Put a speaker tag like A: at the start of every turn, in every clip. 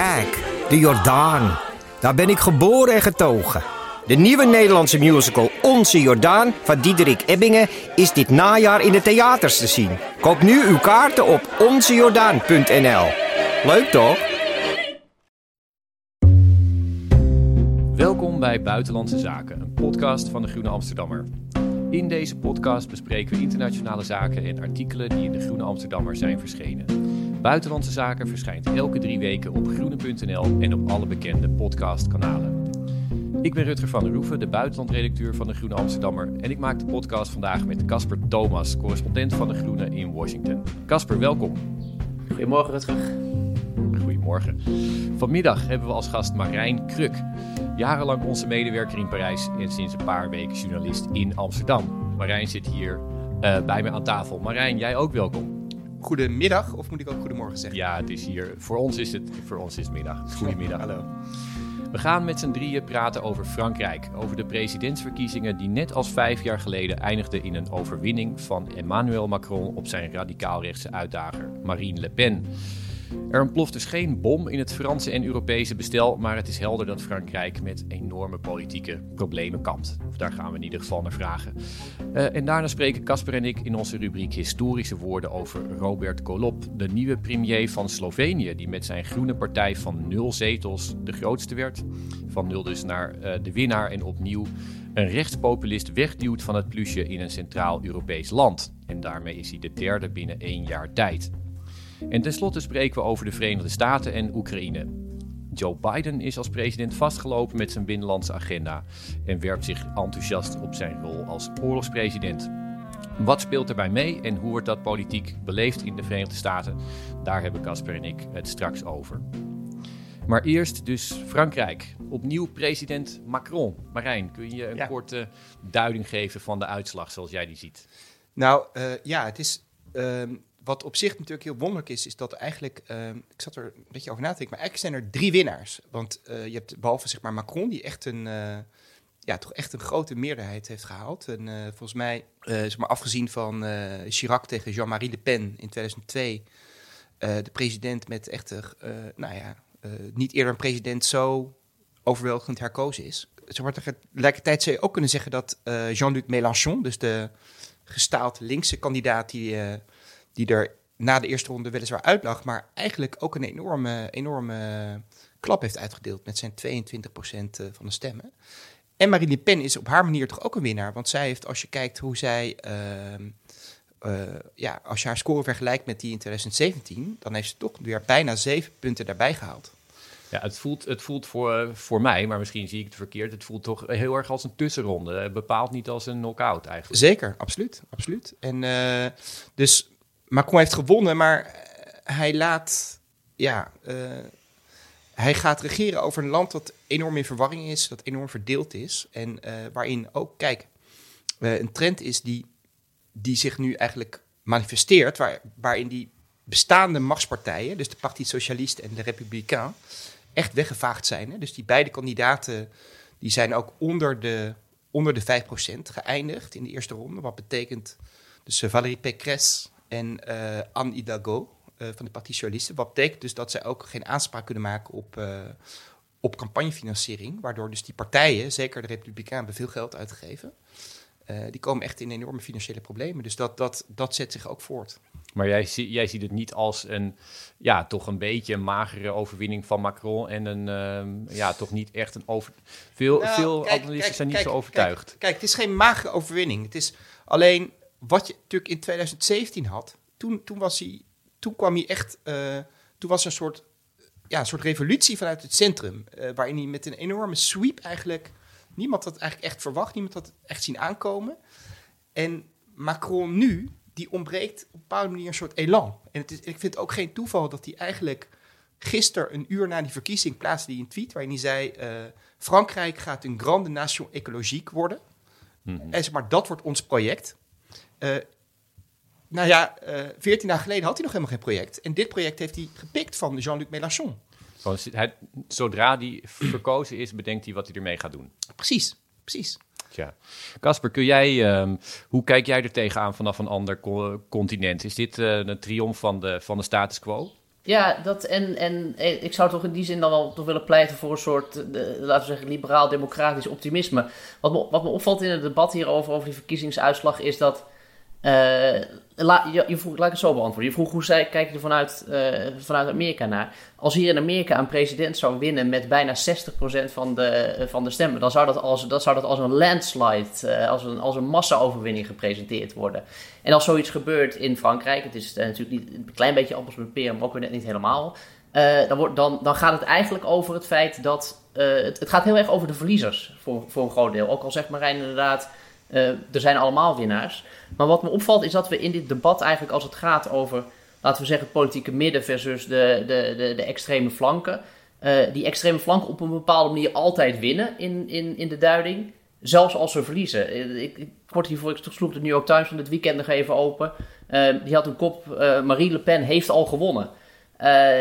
A: Kijk, de Jordaan. Daar ben ik geboren en getogen. De nieuwe Nederlandse musical Onze Jordaan van Diederik Ebbingen is dit najaar in de theaters te zien. Koop nu uw kaarten op onzejordaan.nl. Leuk toch?
B: Welkom bij Buitenlandse Zaken, een podcast van de Groene Amsterdammer. In deze podcast bespreken we internationale zaken en artikelen die in de Groene Amsterdammer zijn verschenen. Buitenlandse Zaken verschijnt elke drie weken op groene.nl en op alle bekende podcastkanalen. Ik ben Rutger van der Roeven, de buitenlandredacteur van de Groene Amsterdammer. En ik maak de podcast vandaag met Casper Thomas, correspondent van de Groene in Washington. Casper, welkom.
C: Goedemorgen Rutger.
B: Goedemorgen. Vanmiddag hebben we als gast Marijn Kruk. Jarenlang onze medewerker in Parijs en sinds een paar weken journalist in Amsterdam. Marijn zit hier eh, bij me aan tafel. Marijn, jij ook welkom.
C: Goedemiddag, of moet ik ook goedemorgen zeggen?
B: Ja, het is hier. Voor ons is het, voor ons is het middag. Goedemiddag.
C: Hallo.
B: We gaan met z'n drieën praten over Frankrijk. Over de presidentsverkiezingen die net als vijf jaar geleden eindigden in een overwinning van Emmanuel Macron op zijn radicaal-rechtse uitdager Marine Le Pen. Er ontploft dus geen bom in het Franse en Europese bestel, maar het is helder dat Frankrijk met enorme politieke problemen kampt. Of daar gaan we in ieder geval naar vragen. Eh, en daarna spreken Casper en ik in onze rubriek Historische Woorden over Robert Golob, de nieuwe premier van Slovenië, die met zijn groene partij van nul zetels de grootste werd. Van nul dus naar eh, de winnaar en opnieuw een rechtspopulist wegduwt van het plusje in een centraal Europees land. En daarmee is hij de derde binnen één jaar tijd. En tenslotte spreken we over de Verenigde Staten en Oekraïne. Joe Biden is als president vastgelopen met zijn binnenlandse agenda en werpt zich enthousiast op zijn rol als oorlogspresident. Wat speelt erbij mee en hoe wordt dat politiek beleefd in de Verenigde Staten? Daar hebben Casper en ik het straks over. Maar eerst dus Frankrijk. Opnieuw president Macron. Marijn, kun je een
C: Ja.
B: korte duiding geven van de uitslag zoals jij die ziet?
C: Nou eh, ja, het is. ehm, wat op zich natuurlijk heel wonderlijk is, is dat eigenlijk. ehm, ik zat er een beetje over na te denken, maar eigenlijk zijn er drie winnaars. Want eh, je hebt behalve zeg maar Macron, die echt een. eh, ja, toch echt een grote meerderheid heeft gehaald. En eh, volgens mij, zeg maar afgezien van Chirac tegen Jean-Marie Le Pen in 2002, eh, de president met echte, eh, nou ja, niet eerder een president zo overweldigend herkozen is. Zeg maar, tegelijkertijd zou je ook kunnen zeggen dat Jean-Luc Mélenchon, dus de gestaald linkse kandidaat die, die er na de eerste ronde weliswaar uitlag, maar eigenlijk ook een enorme, enorme klap heeft uitgedeeld met zijn 22% eh, van de stemmen. En Marine Le Pen is op haar manier toch ook een winnaar, want zij heeft, als je kijkt hoe zij, ehm, eh, ja, als je haar score vergelijkt met die in 2017, dan heeft ze toch weer bijna zeven punten daarbij gehaald.
B: Ja, het voelt, het voelt voor, voor mij, maar misschien zie ik het verkeerd. Het voelt toch heel erg als een tussenronde. eh, Bepaald niet als een knock-out eigenlijk.
C: Zeker, absoluut, absoluut. En eh, dus Macron heeft gewonnen, maar eh, hij laat, ja, eh, hij gaat regeren over een land dat enorm in verwarring is, dat enorm verdeeld is en eh, waarin ook, kijk, een trend is die, die zich nu eigenlijk manifesteert, waar, waarin die bestaande machtspartijen, dus de Parti Socialiste en de Republikein, echt weggevaagd zijn. Hè? Dus die beide kandidaten, die zijn ook onder de, onder de 5% geëindigd in de eerste ronde. Wat betekent dus Valérie Pécresse en eh, Anne Hidalgo eh, van de Parti Socialiste. Wat betekent dus dat zij ook geen aanspraak kunnen maken op, eh, op campagnefinanciering. Waardoor dus die partijen, zeker de Republikeinen, veel geld uitgegeven. Eh, die komen echt in enorme financiële problemen. Dus dat, dat, dat zet zich ook voort.
B: Maar jij, jij ziet het niet als een, ja, toch een beetje een magere overwinning van Macron. En een, ja, toch niet echt een over... Veel,
C: Nou,
B: veel
C: kijk,
B: analisten
C: kijk,
B: zijn niet
C: kijk,
B: zo overtuigd.
C: Kijk, kijk, het is geen magere overwinning. Het is alleen wat je natuurlijk in 2017 had. Toen, toen, was hij, toen kwam hij echt. eh, toen was er een soort, ja, een soort revolutie vanuit het centrum. eh, waarin hij met een enorme sweep eigenlijk. Niemand had eigenlijk echt verwacht. Niemand had het echt zien aankomen. En Macron nu, die ontbreekt op een bepaalde manier een soort elan. En het is, ik vind het ook geen toeval dat hij eigenlijk gisteren, een uur na die verkiezing, plaatste hij een tweet waarin hij zei... eh, Frankrijk gaat een grande nation écologique worden.
B: Mhm.
C: En zeg maar, dat wordt ons project. Eh, nou ja, eh 14 dagen geleden had hij nog helemaal geen project. En dit project heeft hij gepikt van Jean-Luc Mélenchon.
B: Gewoon, hij, zodra die verkozen is, bedenkt hij wat hij ermee gaat doen.
C: Precies, precies.
B: Tja. Casper, kun jij, ehm, hoe kijk jij er tegenaan vanaf een ander co- continent? Is dit eh, een triomf van de, van de status quo?
D: Ja, dat en, en ik zou toch in die zin dan wel toch willen pleiten voor een soort, laten we zeggen, liberaal-democratisch optimisme. Wat me, wat me opvalt in het debat hierover, over die verkiezingsuitslag, is dat. Eh, je, je vroeg, laat ik het zo beantwoorden. Je vroeg hoe zij, kijk je er vanuit, eh, vanuit Amerika naar. Als hier in Amerika een president zou winnen met bijna 60% van de, van de stemmen, dan zou dat als, dat zou dat als een landslide, eh, als een, als een massa-overwinning gepresenteerd worden. En als zoiets gebeurt in Frankrijk, het is natuurlijk niet, een klein beetje appels met peren, maar ook weer net niet helemaal. dan, wordt, dan, dan gaat het eigenlijk over het feit dat. het, het gaat heel erg over de verliezers voor, voor een groot deel. Ook al zegt Marijn inderdaad. Eh, er zijn allemaal winnaars. Maar wat me opvalt is dat we in dit debat eigenlijk als het gaat over. laten we zeggen het politieke midden versus de, de, de, de extreme flanken. eh, die extreme flanken op een bepaalde manier altijd winnen in, in, in de duiding. Zelfs als ze verliezen. Eh, Ik, kort hiervoor, ik sloeg de New York Times van dit weekend nog even open. Die had een kop, Marie Le Pen heeft al gewonnen.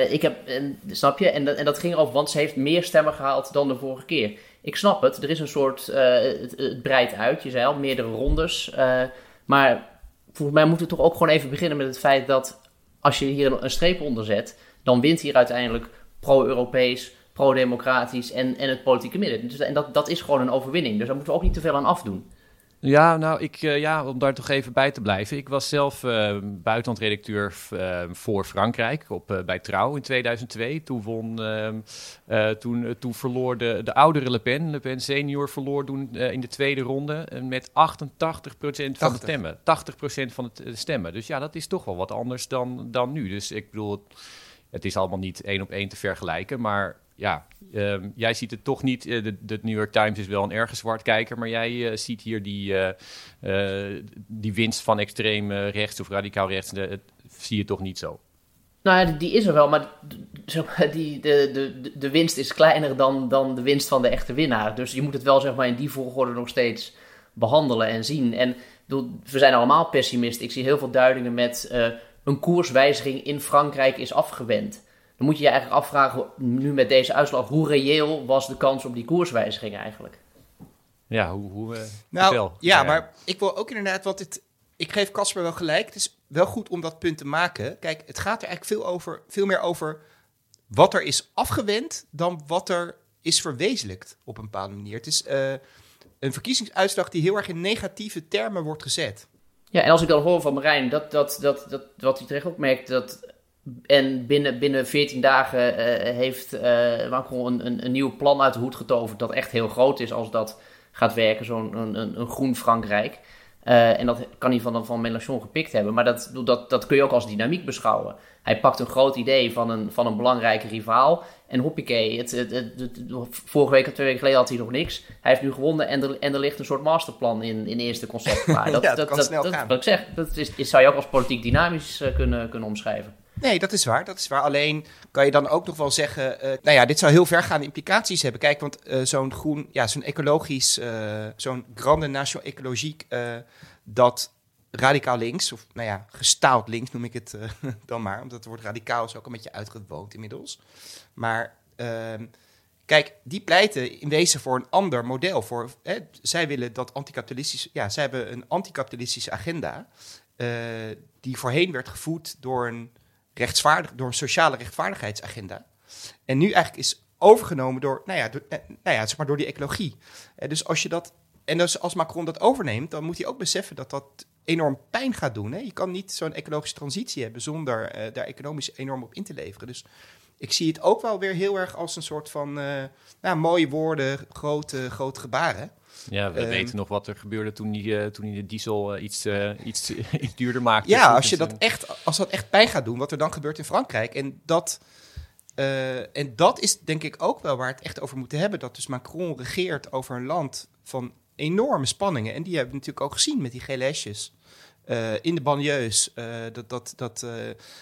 D: Ik heb, en, snap je? En, en dat ging erover, want ze heeft meer stemmen gehaald dan de vorige keer. Ik snap het, er is een soort, eh, het, het breidt uit, je zei al, meerdere rondes. Eh, maar volgens mij moeten we toch ook gewoon even beginnen met het feit dat als je hier een, streep onder zet, dan wint hier uiteindelijk pro-Europees, pro-democratisch en, en het politieke midden. Dus, en dat, dat is gewoon een overwinning, dus daar moeten we ook niet te veel aan afdoen.
B: Ja, nou, ik, eh, ja, om daar toch even bij te blijven. Ik was zelf eh buitenlandredacteur eh, voor Frankrijk op, bij Trouw in 2002. Toen, won, ehm, eh, toen, toen verloor de, de oudere Le Pen, Le Pen senior, verloor toen in de tweede ronde met 88% van de
C: 80.
B: stemmen. 80% van het, de stemmen. Dus ja, dat is toch wel wat anders dan, dan nu. Dus ik bedoel, het is allemaal niet één op één te vergelijken, maar ja, ehm, jij ziet het toch niet. eh, de, New York Times is wel een erge zwartkijker, maar jij eh, ziet hier die, eh, die winst van extreem rechts of radicaal rechts. Het, zie je toch niet zo.
D: Nou ja, die- is er wel, maar, die, de, de, de- winst is kleiner dan, dan de winst van de echte winnaar. Dus je moet het wel zeg maar, in die volgorde nog steeds behandelen en zien. En we zijn allemaal pessimist. Ik zie heel veel duidingen met een koerswijziging in Frankrijk is afgewend. Dan moet je je eigenlijk afvragen, nu met deze uitslag, hoe reëel was de kans op die koerswijziging eigenlijk?
B: Ja, hoe. hoe eh,
C: Nou, ja, maar ik wil ook inderdaad, want het, ik geef Casper wel gelijk. Het is wel goed om dat punt te maken. Kijk, het gaat er eigenlijk veel, over, veel meer over wat er is afgewend dan wat er is verwezenlijkt op een bepaalde manier. Het is eh, een verkiezingsuitslag die heel erg in negatieve termen wordt gezet.
D: Ja, en als ik dan hoor van Marijn, dat, dat, dat, dat, wat hij terecht ook merkt, dat en binnen, binnen 14 dagen eh, heeft eh, Macron een, een, een nieuw plan uit de hoed getoverd dat echt heel groot is als dat gaat werken, zo'n een, een, een groen Frankrijk. Eh, en dat kan hij van, van Mélenchon gepikt hebben, maar dat, dat, dat kun je ook als dynamiek beschouwen. Hij pakt een groot idee van een, van een belangrijke rivaal en hoppakee, het, het, het, het- vorige week of twee weken geleden had hij nog niks. Hij heeft nu gewonnen en er, en er ligt een soort masterplan in, in eerste concept klaar.
C: Ja, dat kan snel
D: dat,
C: gaan.
D: Wat ik zeg, dat is, is, zou je ook als politiek dynamisch kunnen, kunnen omschrijven.
C: Nee, dat is waar. Dat is waar. Alleen kan je dan ook nog wel zeggen. eh, nou ja, dit zou heel vergaande implicaties hebben. Kijk, want eh, zo'n groen, ja, zo'n ecologisch, eh, zo'n grande nation ecologique, eh, dat radicaal links, of nou ja, gestaald links noem ik het dan maar, omdat het woord radicaal is ook een beetje uitgewoond inmiddels. Maar ehm, kijk, die pleiten in wezen voor een ander model. Voor, hè, zij willen dat anticapitalistisch, ja, zij hebben een anticapitalistische agenda. die voorheen werd gevoed door een rechtsvaardig, door een sociale rechtvaardigheidsagenda. En nu eigenlijk is overgenomen door, nou ja, door, eh, nou ja zeg maar door die ecologie. Eh, dus als je dat, en dus als Macron dat overneemt, dan moet hij ook beseffen dat dat enorm pijn gaat doen. Hè? Je kan niet zo'n ecologische transitie hebben zonder eh, daar economisch enorm op in te leveren. Dus ik zie het ook wel weer heel erg als een soort van nou, mooie woorden, grote, grote gebaren.
B: Ja, we
C: Ehm,
B: weten nog wat er gebeurde toen hij, eh, toen hij de diesel eh, iets, eh, iets, iets duurder maakte.
C: Ja, als, je
B: dus,
C: dat echt, als dat echt pijn gaat doen, wat er dan gebeurt in Frankrijk. En dat, en dat is denk ik ook wel waar het echt over moeten hebben. Dat dus Macron regeert over een land van enorme spanningen. En die hebben we natuurlijk ook gezien met die gele hesjes. in de banlieues, dat, dat, dat,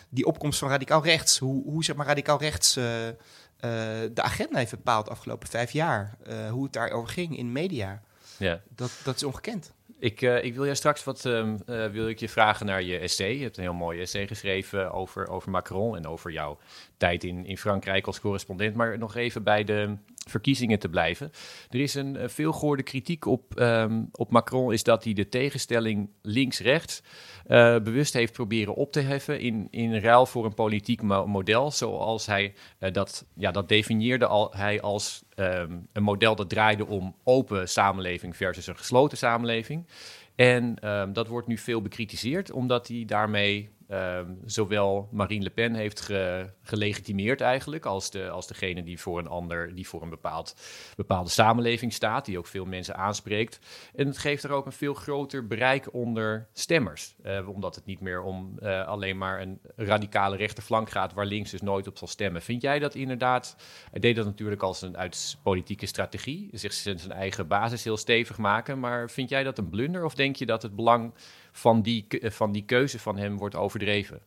C: die opkomst van radicaal rechts, hoe, hoe zeg maar radicaal rechts de agenda heeft bepaald de afgelopen vijf jaar, hoe het daarover ging in de media,
B: Ja.
C: dat, dat is ongekend.
B: Ik, eh, ik wil jij straks wat ehm, eh, wil ik je vragen naar je essay. Je hebt een heel mooi essay geschreven over, over Macron en over jouw tijd in, in Frankrijk als correspondent. Maar nog even bij de verkiezingen te blijven. Er is een uh, veelgehoorde kritiek op, ehm, op Macron, is dat hij de tegenstelling links-rechts uh, bewust heeft proberen op te heffen in, in ruil voor een politiek mo model. Zoals hij uh, dat, ja, dat definieerde al, hij als um, een model dat draaide om open samenleving versus een gesloten samenleving. En um, dat wordt nu veel bekritiseerd, omdat hij daarmee um, zowel Marine Le Pen heeft ge, gelegitimeerd eigenlijk, als, de, als degene die voor een ander, die voor een bepaald, bepaalde samenleving staat, die ook veel mensen aanspreekt. En het geeft er ook een veel groter bereik onder stemmers, uh, omdat het niet meer om uh, alleen maar een radicale rechterflank gaat, waar links dus nooit op zal stemmen. Vind jij dat inderdaad, hij deed dat natuurlijk als een uit politieke strategie, zich zijn eigen basis heel stevig maken, maar vind jij dat een blunder of denk je dat het belang van die, van die keuze van hem wordt overdreven.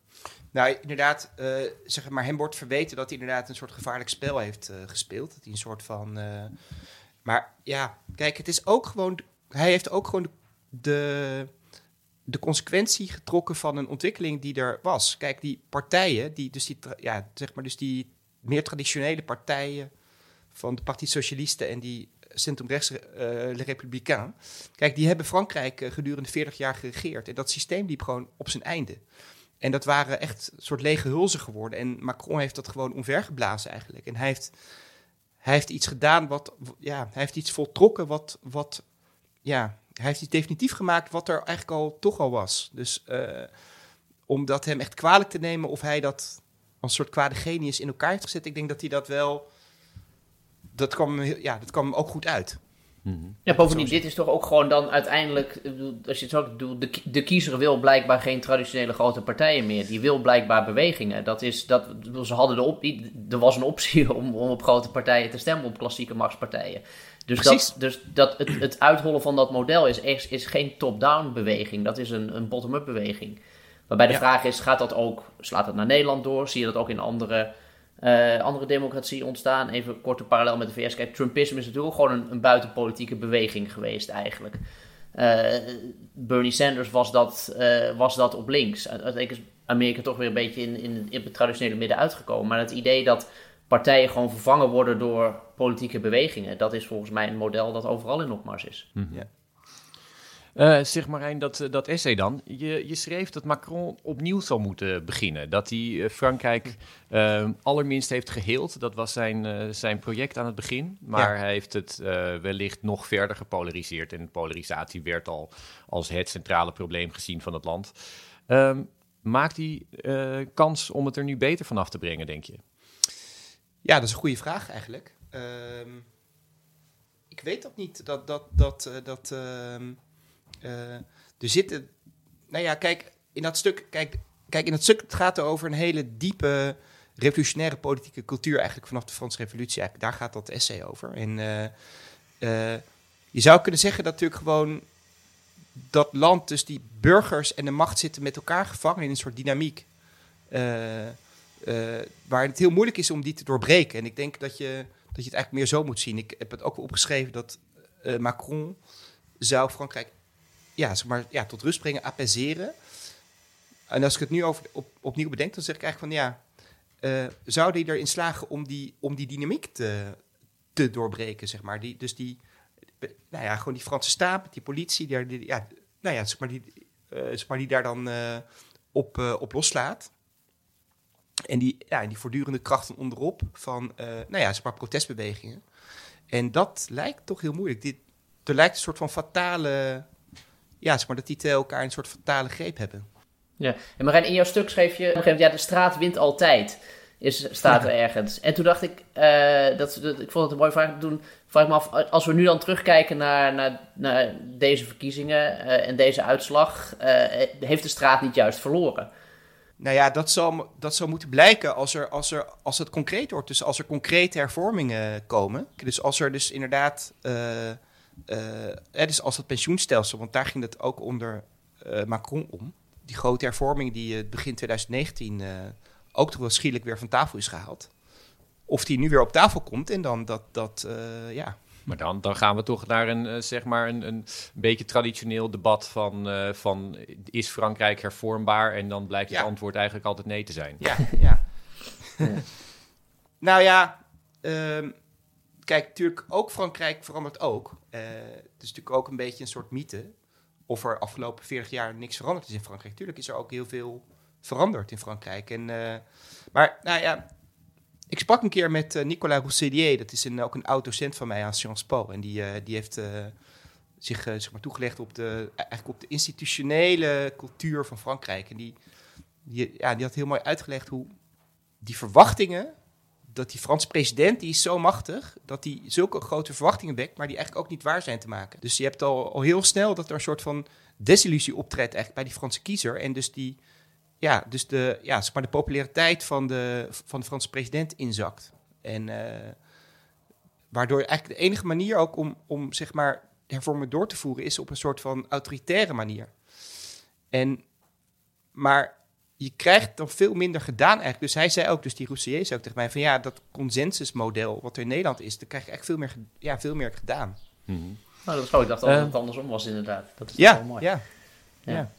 C: Nou, inderdaad, uh, zeg maar, hem wordt verweten dat hij inderdaad een soort gevaarlijk spel heeft uh, gespeeld. Dat hij een soort van. Uh, maar ja, kijk, het is ook gewoon. Hij heeft ook gewoon de, de consequentie getrokken van een ontwikkeling die er was. Kijk, die partijen, die, dus die, ja, zeg maar, dus die meer traditionele partijen van de Partie Socialisten en die centrumrechtse uh. Kijk, die hebben Frankrijk gedurende 40 jaar geregeerd. En dat systeem liep gewoon op zijn einde. En dat waren echt een soort lege hulzen geworden. En Macron heeft dat gewoon omvergeblazen eigenlijk. En hij heeft, hij heeft iets gedaan wat, ja, hij heeft iets voltrokken wat, wat, ja, hij heeft iets definitief gemaakt wat er eigenlijk al toch al was. Dus uh, om dat hem echt kwalijk te nemen of hij dat als soort kwade genius in elkaar heeft gezet, ik denk dat hij dat wel dat kwam, ja, dat kwam ook goed uit.
D: Mm-hmm. Ja, bovendien, dit is toch ook gewoon dan uiteindelijk, als je het zo doet, de, de kiezer wil blijkbaar geen traditionele grote partijen meer. Die wil blijkbaar bewegingen. Dat is, dat, ze hadden de op, er was een optie om, om op grote partijen te stemmen, op klassieke machtspartijen. Dus, dat, dus dat het, het uitrollen van dat model is, is, is geen top-down beweging, dat is een, een bottom-up beweging. Waarbij de ja. vraag is, gaat dat ook, slaat dat naar Nederland door? Zie je dat ook in andere uh, andere democratie ontstaan. Even korte parallel met de VS. Kijk, Trumpisme is natuurlijk gewoon een, een buitenpolitieke beweging geweest eigenlijk. Uh, Bernie Sanders was dat, uh, was dat op links. Uiteindelijk is Amerika toch weer een beetje in, in, in het traditionele midden uitgekomen. Maar het idee dat partijen gewoon vervangen worden door politieke bewegingen... dat is volgens mij een model dat overal in opmars is.
B: Mm-hmm. Ja. Uh, zeg Marijn, dat, dat essay dan. Je, je schreef dat Macron opnieuw zou moeten beginnen. Dat hij uh, Frankrijk uh, allerminst heeft geheeld. Dat was zijn, zijn project aan het begin. Maar ja. hij heeft het wellicht nog verder gepolariseerd. En polarisatie werd al als het centrale probleem gezien van het land. Ehm, maakt hij kans om het er nu beter vanaf te brengen, denk je?
C: Ja, dat is een goede vraag eigenlijk. Um, ik weet dat niet. Dat... dat, dat, dat um er zitten. Nou ja, kijk, in dat stuk. Kijk, kijk, in dat stuk het gaat er over een hele diepe revolutionaire politieke cultuur, eigenlijk vanaf de Franse Revolutie. Eigenlijk, daar gaat dat essay over. En uh, uh, je zou kunnen zeggen dat natuurlijk gewoon dat land, dus die burgers en de macht zitten met elkaar gevangen in een soort dynamiek. waar het heel moeilijk is om die te doorbreken. En ik denk dat je, dat je het eigenlijk meer zo moet zien. Ik heb het ook opgeschreven dat Macron zou Frankrijk ja, zeg maar, ja, tot rust brengen, apaiseren. En als ik het nu over, op, opnieuw bedenk, dan zeg ik eigenlijk van ja, uh, zou die erin slagen om die, om die dynamiek te, te doorbreken, zeg maar. Die, dus die, nou ja, gewoon die Franse staat, die politie, die, die, ja, nou ja, zeg maar, die, uh, zeg maar, die daar dan uh, op, op loslaat. En die, ja, die voortdurende krachten onderop van, nou ja, zeg maar, protestbewegingen. En dat lijkt toch heel moeilijk. Dit, er lijkt een soort van fatale ja, zeg maar dat die twee elkaar een soort fatale greep hebben.
D: Ja, en Marijn, in jouw stuk schreef je op een gegeven moment, ja, de straat wint altijd, is, staat er ergens. En toen dacht ik, uh, dat, dat, ik vond het een mooie vraag, toen vraag ik me af, als we nu dan terugkijken naar, naar, naar deze verkiezingen uh, en deze uitslag, uh, heeft de straat niet juist verloren?
C: Nou ja, dat zal, dat zal moeten blijken als, er, als, er, als het concreet wordt. Dus als er concrete hervormingen komen. Dus als er dus inderdaad... Uh, dus als het pensioenstelsel, want daar ging het ook onder eh, Macron om. Die grote hervorming die uh, begin 2019 ook toch wel schielijk weer van tafel is gehaald. Of die nu weer op tafel komt en dan dat, dat ja,
B: maar dan, dan gaan we toch naar een, zeg maar een, een beetje traditioneel debat van, uh, van is Frankrijk hervormbaar? En dan blijkt het antwoord eigenlijk altijd nee te zijn.
C: Ja, ja. nou ja, um, kijk, natuurlijk ook Frankrijk verandert ook. Uh, het is natuurlijk ook een beetje een soort mythe. Of er afgelopen 40 jaar niks veranderd is in Frankrijk. Tuurlijk is er ook heel veel veranderd in Frankrijk. En, uh, maar nou ja, ik sprak een keer met uh, Nicolas Rousselier. Dat is een, ook een oud-docent van mij aan Sciences Po. En die, die heeft zich zeg maar toegelegd op de, eigenlijk op de institutionele cultuur van Frankrijk. En die, die, ja, die had heel mooi uitgelegd hoe die verwachtingen dat die Franse president, die is zo machtig, dat hij zulke grote verwachtingen wekt, maar die eigenlijk ook niet waar zijn te maken. Dus je hebt al, heel snel dat er een soort van desillusie optreedt eigenlijk bij die Franse kiezer. En dus die, ja, dus de, ja, zeg maar de populariteit van de, van de Franse president inzakt. En uh, waardoor eigenlijk de enige manier ook om, om zeg maar hervormingen door te voeren is op een soort van autoritaire manier. En, maar je krijgt dan veel minder gedaan eigenlijk. Dus hij zei ook, dus die Roussier zei ook tegen mij van ja, dat consensusmodel wat er in Nederland is, dan krijg je echt veel meer, ja, veel meer gedaan.
D: Mm Nou, dat is Ik dacht dat het andersom was inderdaad. Dat is
C: ja,
D: wel mooi.
C: Ja, ja. ja.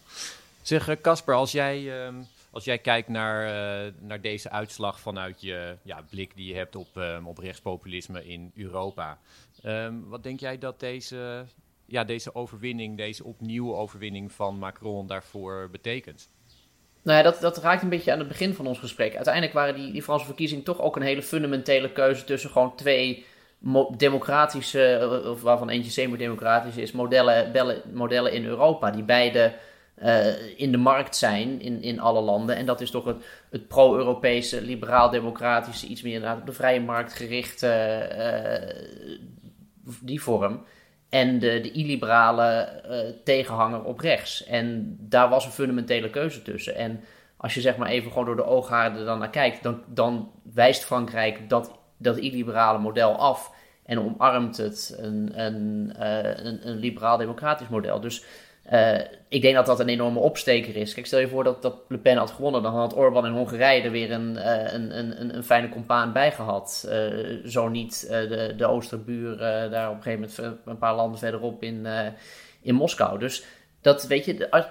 B: Zeg eh, Casper, als jij, uh, als jij kijkt naar, uh, naar deze uitslag vanuit je ja, blik die je hebt op, um, op rechtspopulisme in Europa. Um, wat denk jij dat deze, ja, deze overwinning, deze opnieuw overwinning van Macron daarvoor betekent?
D: Nou ja, dat, dat raakt een beetje aan het begin van ons gesprek. Uiteindelijk waren die, die Franse verkiezingen toch ook een hele fundamentele keuze tussen gewoon twee democratische, eh, of waarvan eentje semi-democratisch is, modellen, modellen in Europa, die beide uh, in de markt zijn in, in alle landen. En dat is toch het, het pro-Europese, liberaal-democratische, iets meer inderdaad op de vrije markt gerichte uh, die vorm en de, de illiberale uh, tegenhanger op rechts. En daar was een fundamentele keuze tussen. En als je zeg maar even gewoon door de ooghaarden dan naar kijkt, dan, dan wijst Frankrijk dat, dat illiberale model af en omarmt het een, een, uh, een, een liberaal-democratisch model. Dus uh, ik denk dat dat een enorme opsteker is. Kijk, stel je voor dat, dat Le Pen had gewonnen, dan had Orbán in Hongarije er weer een, uh, een, een, een, fijne compaan bij gehad. Uh, zo niet de, de Oosterbuur daar op een gegeven moment een paar landen verderop in, in Moskou. Dus dat weet je,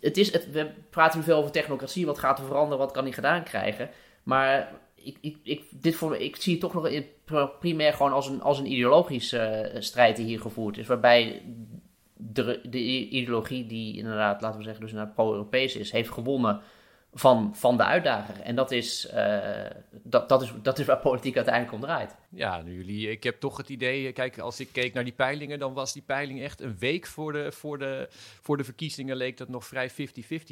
D: het is, het, we praten nu veel over technocratie, wat gaat er veranderen, wat kan hij gedaan krijgen. Maar ik, ik, dit voor, ik zie het toch nog primair gewoon als een, als een ideologische strijd die hier gevoerd is. Waarbij de, de ideologie die inderdaad, laten we zeggen, dus naar pro-Europees is, heeft gewonnen van, van de uitdager. En dat is, uh, dat, dat, is, dat is waar politiek uiteindelijk om draait.
B: Ja, jullie, ik heb toch het idee, kijk, als ik keek naar die peilingen, dan was die peiling echt een week voor de, voor de, voor de verkiezingen leek dat nog vrij 50-50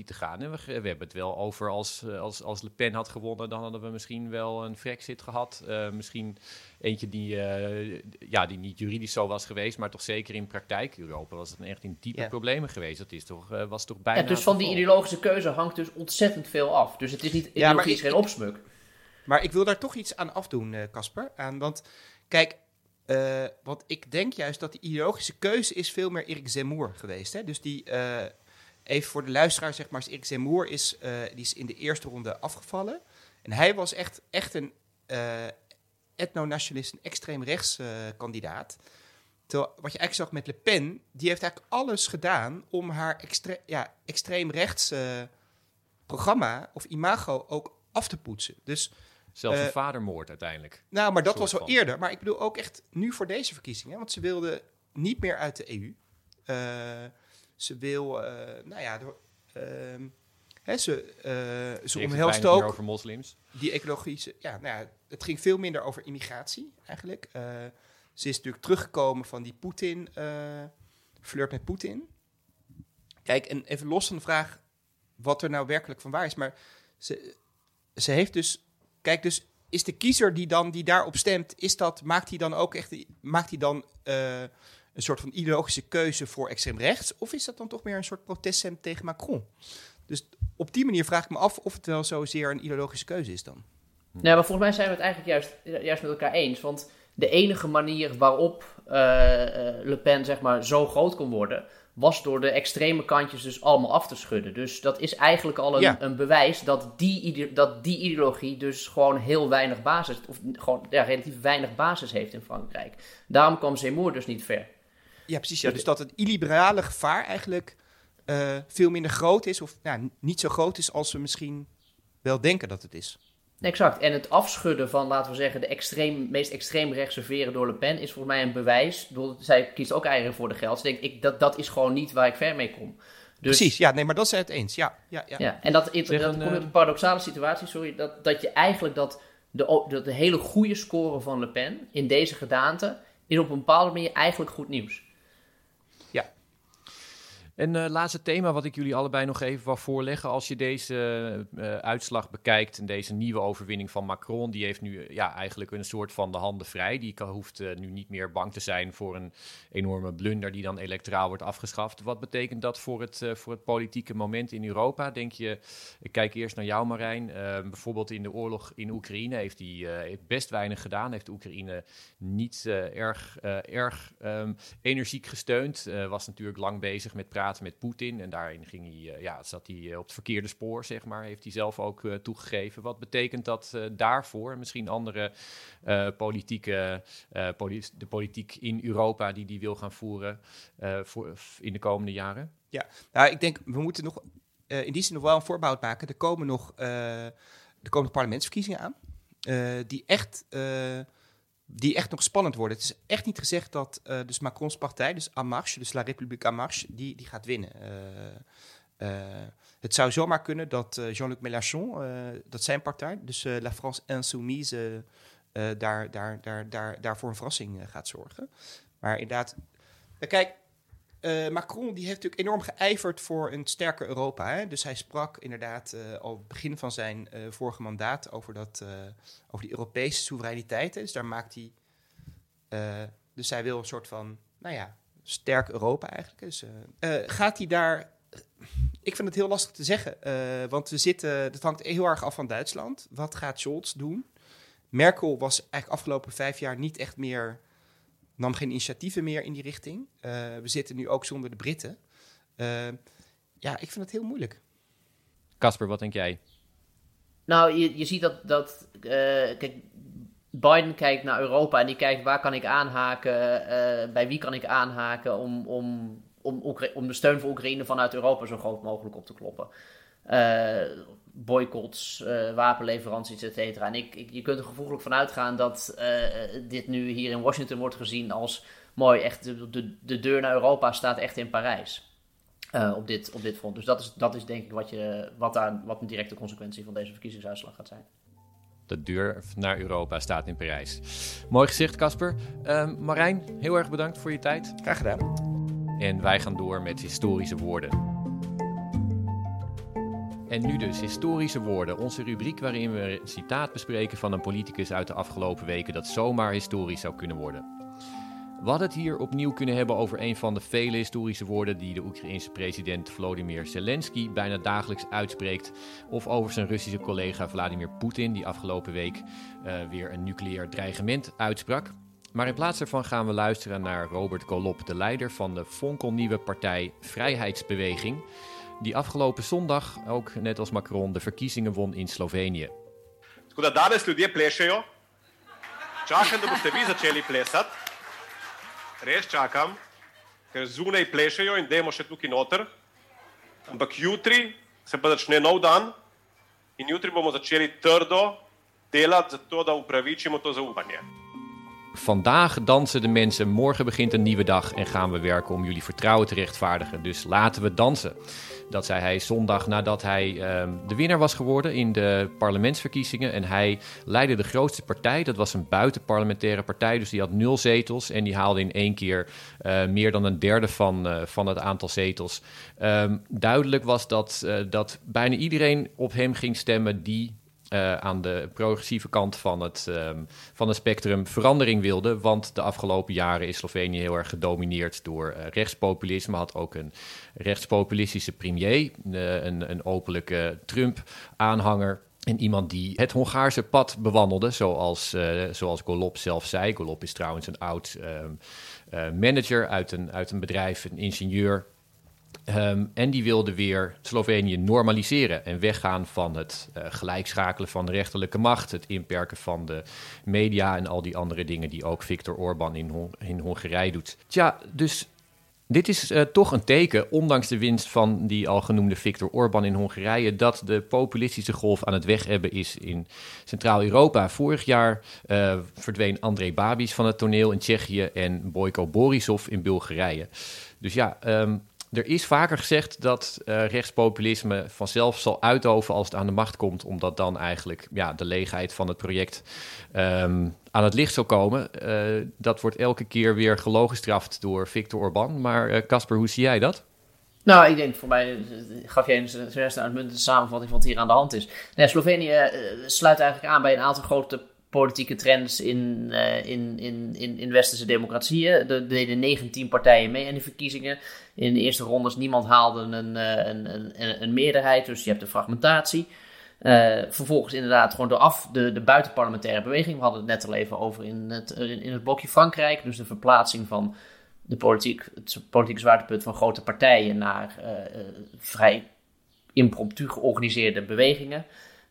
B: te gaan. En we, we hebben het wel over als, als, als Le Pen had gewonnen, dan hadden we misschien wel een Brexit gehad. Uh, misschien eentje die, uh, ja, die niet juridisch zo was geweest, maar toch zeker in praktijk. Europa was het echt in diepe problemen geweest. Dat is toch, uh, was toch bijna...
D: Ja, dus van die ideologische keuze hangt dus ontzettend veel af. Dus het is niet ideologisch ja, geen opsmuk.
C: Maar ik wil daar toch iets aan afdoen, eh, Casper. Uh, want kijk, uh, want ik denk juist dat die ideologische keuze is veel meer Erik Zemmour geweest. Hè? Dus die, uh, even voor de luisteraar zeg maar, Erik Zemmour is, die is in de eerste ronde afgevallen. En hij was echt, echt een etno-nationalist, een extreem rechts kandidaat. Terwijl, wat je eigenlijk zag met Le Pen, die heeft eigenlijk alles gedaan om haar extre ja, extreem rechts programma of imago ook af te poetsen. Dus
B: Zelfs een uh, vadermoord uiteindelijk.
C: Nou, maar dat was al eerder. Maar ik bedoel ook echt nu voor deze verkiezingen. Want ze wilde niet meer uit de EU. Uh, eh, ze wil, uh, nou ja, door, ehm, hè, ze, ze omhelst ook...
B: over moslims.
C: Die ecologische... Ja, nou ja, het ging veel minder over immigratie eigenlijk. ze is natuurlijk teruggekomen van die Poetin... flirt met Poetin. Kijk, en even los van de vraag wat er nou werkelijk van waar is. Maar ze, ze heeft dus Kijk, dus is de kiezer die dan die daarop stemt, is dat, maakt hij dan ook echt maakt hij dan, uh, een soort van ideologische keuze voor extreem rechts? Of is dat dan toch meer een soort proteststem tegen Macron? Dus op die manier vraag ik me af of het wel zozeer een ideologische keuze is dan.
D: Nou, maar volgens mij zijn we het eigenlijk juist, juist met elkaar eens. Want de enige manier waarop uh, Le Pen zeg maar, zo groot kon worden, was door de extreme kantjes dus allemaal af te schudden. Dus dat is eigenlijk al een,
C: Ja.
D: een bewijs dat die, dat die ideologie dus gewoon heel weinig basis, of gewoon ja, relatief weinig basis heeft in Frankrijk. Daarom kwam Zemmour dus niet ver.
C: Ja, precies. Ja. Dus dat het illiberale gevaar eigenlijk eh, veel minder groot is, of nou, niet zo groot is als we misschien wel denken dat het is.
D: Exact. En het afschudden van, laten we zeggen, de extreem, meest extreem rechtse veren door Le Pen is volgens mij een bewijs. Bedoel, zij kiest ook eieren voor de geld. Dus ik denk, ik, dat, dat is gewoon niet waar ik ver mee kom. Dus,
C: Precies, ja, nee, maar dat zijn het eens. Ja, ja, ja.
D: Ja, en dat, dat
B: Zeg
D: komt
B: een,
D: uit
B: eh,
D: een paradoxale situatie, sorry, dat, dat je eigenlijk dat de, dat de hele goede score van Le Pen in deze gedaante is op een bepaalde manier eigenlijk goed nieuws.
B: En uh, laatste thema wat ik jullie allebei nog even wil voorleggen. Als je deze uh, uitslag bekijkt en deze nieuwe overwinning van Macron, die heeft nu uh, ja, eigenlijk een soort van de handen vrij. Die hoeft nu niet meer bang te zijn voor een enorme blunder die dan electoraal wordt afgeschaft. Wat betekent dat voor het, voor het politieke moment in Europa? Denk je, ik kijk eerst naar jou Marijn, bijvoorbeeld in de oorlog in Oekraïne heeft hij best weinig gedaan. Heeft Oekraïne niet erg, erg um, energiek gesteund. Was natuurlijk lang bezig met praten met Poetin. En daarin ging hij, uh, ja, zat hij uh, op het verkeerde spoor, zeg maar. Heeft hij zelf ook uh, toegegeven. Wat betekent dat daarvoor? Misschien andere politieke, poli de politiek in Europa die die wil gaan voeren voor, in de komende jaren?
C: Ja, nou, ik denk, we moeten nog in die zin nog wel een voorbehoud maken. Er komen nog, uh, er komen parlementsverkiezingen aan. Die echt die echt nog spannend worden. Het is echt niet gezegd dat uh, dus Macrons partij, dus En Marche, dus La République En Marche, die, die gaat winnen. Uh, uh, het zou zomaar kunnen dat Jean-Luc Mélenchon, dat zijn partij, dus La France Insoumise, daar, daar, daar, daar, daar voor een verrassing gaat zorgen. Maar inderdaad, kijk, Macron die heeft natuurlijk enorm geijverd voor een sterker Europa. Hè? Dus hij sprak inderdaad al het begin van zijn vorige mandaat over, dat, over die Europese soevereiniteit. Dus daar maakt hij uh, dus hij wil een soort van, nou ja, sterk Europa eigenlijk. Dus uh, uh, gaat hij daar. Ik vind het heel lastig te zeggen, want we zitten. Dat hangt heel erg af van Duitsland. Wat gaat Scholz doen? Merkel was eigenlijk afgelopen vijf jaar niet echt meer. Nam geen initiatieven meer in die richting. we zitten nu ook zonder de Britten. ja, ik vind het heel moeilijk.
B: Casper, wat denk jij?
D: Nou, je, je ziet dat. dat kijk, Biden kijkt naar Europa en die kijkt waar kan ik aanhaken, uh, bij wie kan ik aanhaken om, om, om, om de steun voor Oekraïne vanuit Europa zo groot mogelijk op te kloppen. Boycotts, uh, wapenleveranties, et cetera. En ik, ik, je kunt er gevoelig van uitgaan dat dit nu hier in Washington wordt gezien als mooi, echt de, de, de deur naar Europa staat echt in Parijs. op, dit, op dit front. Dus dat is, dat is denk ik wat, je, wat, daar, wat een directe consequentie van deze verkiezingsuitslag gaat zijn.
B: De deur naar Europa staat in Parijs. Mooi gezicht, Casper. Uh, Marijn, heel erg bedankt voor je tijd.
C: Graag gedaan.
B: En wij gaan door met historische woorden. En nu dus historische woorden, onze rubriek waarin we een citaat bespreken van een politicus uit de afgelopen weken dat zomaar historisch zou kunnen worden. We hadden het hier opnieuw kunnen hebben over een van de vele historische woorden die de Oekraïense president Volodymyr Zelensky bijna dagelijks uitspreekt. Of over zijn Russische collega Vladimir Poetin, die afgelopen week uh, weer een nucleair dreigement uitsprak. Maar in plaats daarvan gaan we luisteren naar Robert Golop, de leider van de fonkelnieuwe partij Vrijheidsbeweging, die afgelopen zondag ook, net als Macron, de verkiezingen won in Slovenië.
E: Tako da danes ljudje plešejo, čakam, da boste vi začeli plesati. Res čakam, ker zunaj plešejo in dajmo še tukaj noter. Ampak jutri se pa začne nov dan in jutri bomo začeli trdo delati za to, da upravičimo to zaupanje.
B: Vandaag dansen de mensen, morgen begint een nieuwe dag en gaan we werken om jullie vertrouwen te rechtvaardigen. Dus laten we dansen. Dat zei hij zondag nadat hij uh, de winnaar was geworden in de parlementsverkiezingen. En hij leidde de grootste partij. Dat was een buitenparlementaire partij, dus die had nul zetels. En die haalde in één keer uh, meer dan een derde van, uh, van het aantal zetels. Um, duidelijk was dat, dat bijna iedereen op hem ging stemmen die uh, aan de progressieve kant van het, um, van het spectrum verandering wilde. Want de afgelopen jaren is Slovenië heel erg gedomineerd door uh, rechtspopulisme. Had ook een rechtspopulistische premier, uh, een, een openlijke Trump-aanhanger. En iemand die het Hongaarse pad bewandelde, zoals, zoals Golop zelf zei. Golop is trouwens een oud manager uit een, uit een bedrijf, een ingenieur. Ehm, en die wilde weer Slovenië normaliseren en weggaan van het uh, gelijkschakelen van de rechterlijke macht, het inperken van de media en al die andere dingen die ook Viktor Orban in, Hongarije doet. Tja, dus dit is uh, toch een teken, ondanks de winst van die al genoemde Viktor Orban in Hongarije, dat de populistische golf aan het weghebben is in Centraal-Europa. Vorig jaar uh, verdween André Babis van het toneel in Tsjechië en Boyko Borisov in Bulgarije. Dus ja, um, er is vaker gezegd dat uh, rechtspopulisme vanzelf zal uitoven als het aan de macht komt, omdat dan eigenlijk ja, de leegheid van het project um, aan het licht zal komen. Uh, dat wordt elke keer weer gelogenstraft door Viktor Orban. Maar Casper, uh, hoe zie jij dat?
D: Nou, ik denk voor mij gaf jij een uitmuntende samenvatting van wat hier aan de hand is. Nee, Slovenië sluit eigenlijk aan bij een aantal grote politieke trends in, uh, in, in, in, in westerse democratieën. Er deden 19 partijen mee aan de verkiezingen. In de eerste rondes niemand haalde een, een, een, een meerderheid, dus je hebt de fragmentatie. Uh, vervolgens inderdaad gewoon de, af, de, de buitenparlementaire beweging. We hadden het net al even over in het, in, het blokje Frankrijk. Dus de verplaatsing van de politiek, het politieke zwaartepunt van grote partijen naar vrij impromptu georganiseerde bewegingen.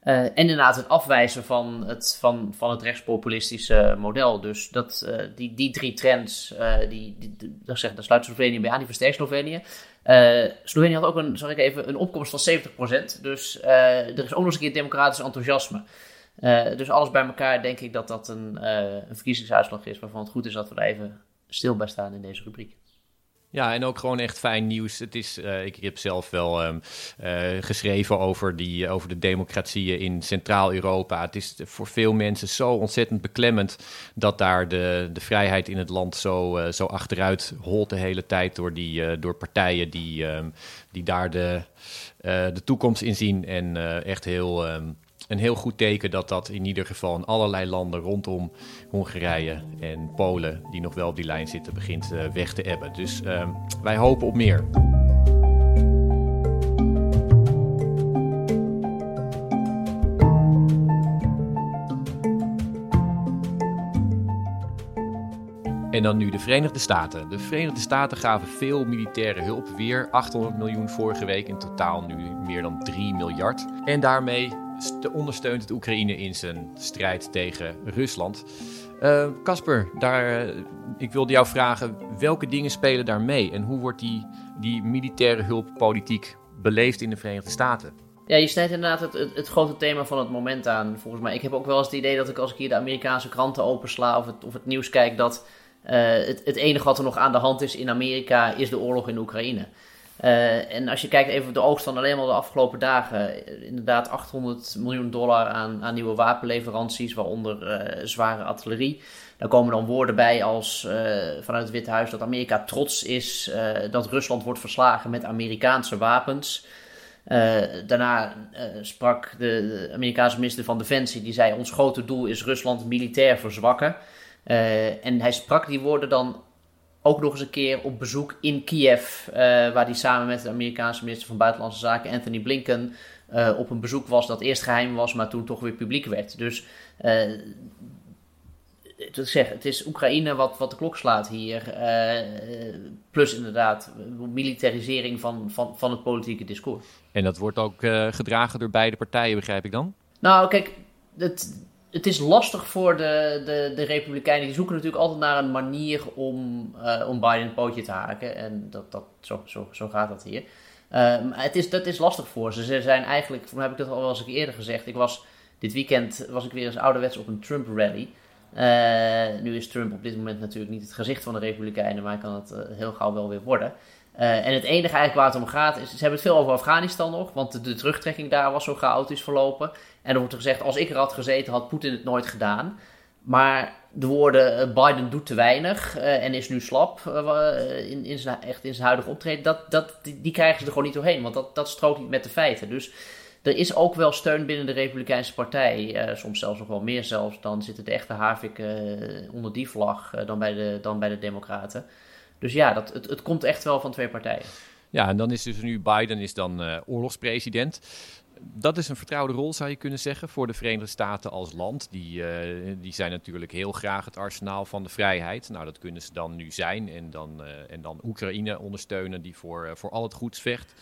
D: Uh, en inderdaad het afwijzen van het, van, van het rechtspopulistische model. Dus dat, uh, die, die drie trends, uh, die, die, zeg, daar sluit Slovenië bij aan, die versterkt Slovenië. Slovenië had ook een, ik even, een opkomst van 70%. Dus er is ook nog eens een keer democratisch enthousiasme. dus alles bij elkaar denk ik dat dat een, een verkiezingsuitslag is waarvan het goed is dat we daar even stil bij staan in deze rubriek.
B: Ja, en ook gewoon echt fijn nieuws. Het is, uh, ik, heb zelf wel um, uh, geschreven over, die, over de democratieën in Centraal-Europa. Het is voor veel mensen zo ontzettend beklemmend dat daar de, de vrijheid in het land zo, uh, zo achteruit holt de hele tijd door, die, door partijen die, um, die daar de, de toekomst in zien en echt heel. Um, een heel goed teken dat dat in ieder geval in allerlei landen rondom Hongarije en Polen, die nog wel op die lijn zitten, begint uh, weg te ebben. Dus uh, wij hopen op meer. En dan nu de Verenigde Staten. De Verenigde Staten gaven veel militaire hulp, weer 800 miljoen vorige week, in totaal nu meer dan 3 miljard. En daarmee ondersteunt het Oekraïne in zijn strijd tegen Rusland. Casper, uh, daar, uh, ik wilde jou vragen, welke dingen spelen daar mee? En hoe wordt die, die militaire hulppolitiek beleefd in de Verenigde Staten?
D: Ja, je snijdt inderdaad het, het, grote thema van het moment aan, volgens mij. Ik heb ook wel eens het idee dat ik als ik hier de Amerikaanse kranten opensla of het, of het nieuws kijk, dat uh, het, het enige wat er nog aan de hand is in Amerika is de oorlog in Oekraïne. Uh, en als je kijkt even de oogst van alleen maar de afgelopen dagen, inderdaad 800 miljoen dollar aan, aan nieuwe wapenleveranties, waaronder uh, zware artillerie. Daar komen dan woorden bij als uh, vanuit het Witte Huis dat Amerika trots is dat Rusland wordt verslagen met Amerikaanse wapens. daarna sprak de, de, Amerikaanse minister van Defensie, die zei ons grote doel is Rusland militair verzwakken. en hij sprak die woorden dan ook nog eens een keer op bezoek in Kiev, uh, waar hij samen met de Amerikaanse minister van Buitenlandse Zaken Anthony Blinken uh, op een bezoek was dat eerst geheim was, maar toen toch weer publiek werd. Dus uh, zeg, het is Oekraïne wat, wat de klok slaat hier. plus inderdaad militarisering van, van, van het politieke discours.
B: En dat wordt ook gedragen door beide partijen, begrijp ik dan?
D: Nou, kijk, het, het is lastig voor de, de, de Republikeinen. Die zoeken natuurlijk altijd naar een manier om, uh, om Biden een pootje te haken. En dat, dat, zo, zo, zo gaat dat hier. Um, het is, dat is lastig voor ze. Ze zijn eigenlijk, voor heb ik dat al wel eens eerder gezegd. Ik was, dit weekend was ik weer eens ouderwets op een Trump-rally. Uh, nu is Trump op dit moment natuurlijk niet het gezicht van de Republikeinen, maar hij kan het uh, heel gauw wel weer worden. Uh, en het enige eigenlijk waar het om gaat, is, ze hebben het veel over Afghanistan nog, want de, terugtrekking daar was zo chaotisch verlopen. En er wordt gezegd, als ik er had gezeten, had Poetin het nooit gedaan. Maar de woorden uh, Biden doet te weinig uh, en is nu slap in, in zijn, echt in zijn huidige optreden, dat, dat, die, krijgen ze er gewoon niet doorheen, want dat, dat strookt niet met de feiten. Dus er is ook wel steun binnen de Republikeinse Partij, soms zelfs nog wel meer zelfs, dan zitten de echte haviken onder die vlag dan, bij de, dan bij de Democraten. Dus ja, dat, het, het komt echt wel van twee partijen.
B: Ja, en dan is dus nu Biden is dan oorlogspresident. dat is een vertrouwde rol, zou je kunnen zeggen, voor de Verenigde Staten als land. Die, uh, die zijn natuurlijk heel graag het arsenaal van de vrijheid. Nou, dat kunnen ze dan nu zijn. En dan, uh, en dan Oekraïne ondersteunen, die voor, voor al het goeds vecht.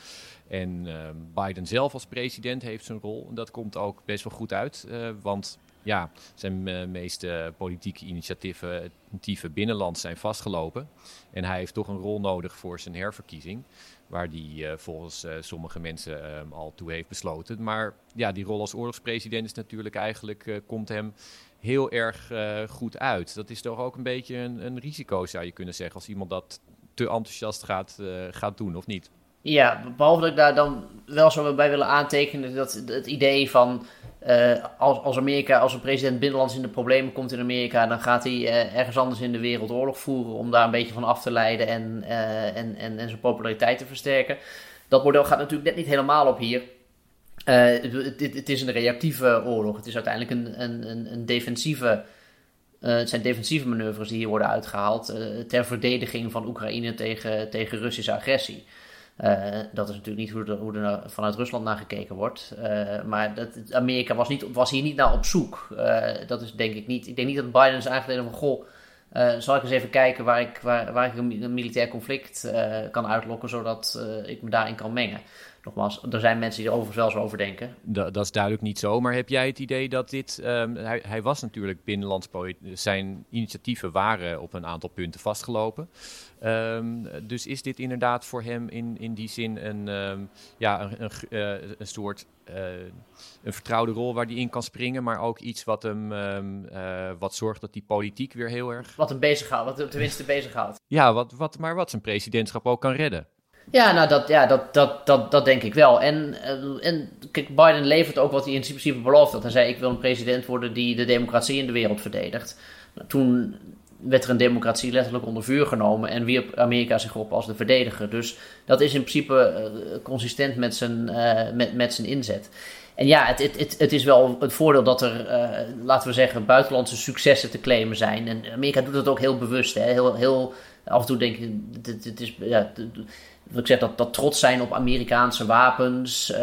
B: En Biden zelf als president heeft zijn rol. En dat komt ook best wel goed uit. want ja, zijn meeste politieke initiatieven binnenland zijn vastgelopen. En hij heeft toch een rol nodig voor zijn herverkiezing. Waar die uh, volgens uh, sommige mensen uh, al toe heeft besloten. Maar ja, die rol als oorlogspresident is natuurlijk eigenlijk, komt hem heel erg goed uit. Dat is toch ook een beetje een, een, risico, zou je kunnen zeggen, als iemand dat te enthousiast gaat, gaat doen, of niet?
D: Ja, behalve dat ik daar dan wel zou bij willen aantekenen dat het idee van uh, als, als Amerika, als een president binnenlands in de problemen komt in Amerika, dan gaat hij uh, ergens anders in de wereld oorlog voeren om daar een beetje van af te leiden en, uh, en, en, en zijn populariteit te versterken. Dat model gaat natuurlijk net niet helemaal op hier. Het, het, het, is een reactieve oorlog. Het is uiteindelijk een, een, een, een defensieve. het zijn defensieve manoeuvres die hier worden uitgehaald ter verdediging van Oekraïne tegen, tegen Russische agressie. Uh, dat is natuurlijk niet hoe er, hoe er vanuit Rusland naar gekeken wordt. Uh, maar dat, Amerika was, niet, was hier niet naar op zoek. Uh, dat is denk ik niet. Ik denk niet dat Biden is aangeleden van: goh, zal ik eens even kijken waar ik, waar, waar ik een militair conflict kan uitlokken, zodat ik me daarin kan mengen. Nogmaals, er zijn mensen die er overigens wel zo over denken.
B: Dat, dat, is duidelijk niet zo. Maar heb jij het idee dat dit. Um, hij, hij, was natuurlijk binnenlands. Zijn initiatieven waren op een aantal punten vastgelopen. Um, dus is dit inderdaad voor hem in, in die zin een, um, ja, een, een, uh, een soort uh, een vertrouwde rol waar hij in kan springen, maar ook iets wat hem uh, wat zorgt dat die politiek weer heel erg.
D: Wat hem bezighoudt, wat hem tenminste bezighoudt.
B: Ja, wat, wat, maar wat zijn presidentschap ook kan redden.
D: Ja, nou dat, ja, dat, dat, dat, dat denk ik wel. En, en kijk, Biden levert ook wat hij in principe beloofd had. Hij zei: Ik wil een president worden die de democratie in de wereld verdedigt. Toen werd er een democratie letterlijk onder vuur genomen en wierp Amerika zich op als de verdediger. Dus dat is in principe uh, consistent met zijn, uh, met, met zijn inzet. En ja, het, het, het, is wel het voordeel dat er, laten we zeggen, buitenlandse successen te claimen zijn. En Amerika doet dat ook heel bewust. Hè? Heel, heel, af en toe denk ik, het, is, ja, ik zeg dat, dat trots zijn op Amerikaanse wapens.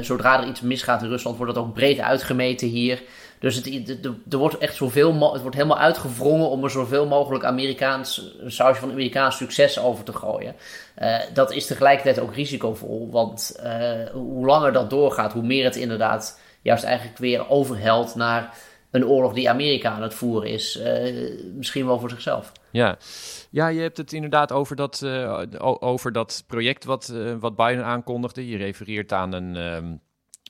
D: zodra er iets misgaat in Rusland, wordt dat ook breed uitgemeten hier. Dus het, er wordt echt zoveel, het wordt helemaal uitgewrongen om er zoveel mogelijk Amerikaans, een sausje van Amerikaans succes over te gooien. Uh, dat is tegelijkertijd ook risicovol, want uh, hoe langer dat doorgaat, hoe meer het inderdaad juist eigenlijk weer overhelt naar een oorlog die Amerika aan het voeren is. Misschien wel voor zichzelf.
B: Ja. Ja, je hebt het inderdaad over dat, over dat project wat, wat Biden aankondigde. Je refereert aan een. Um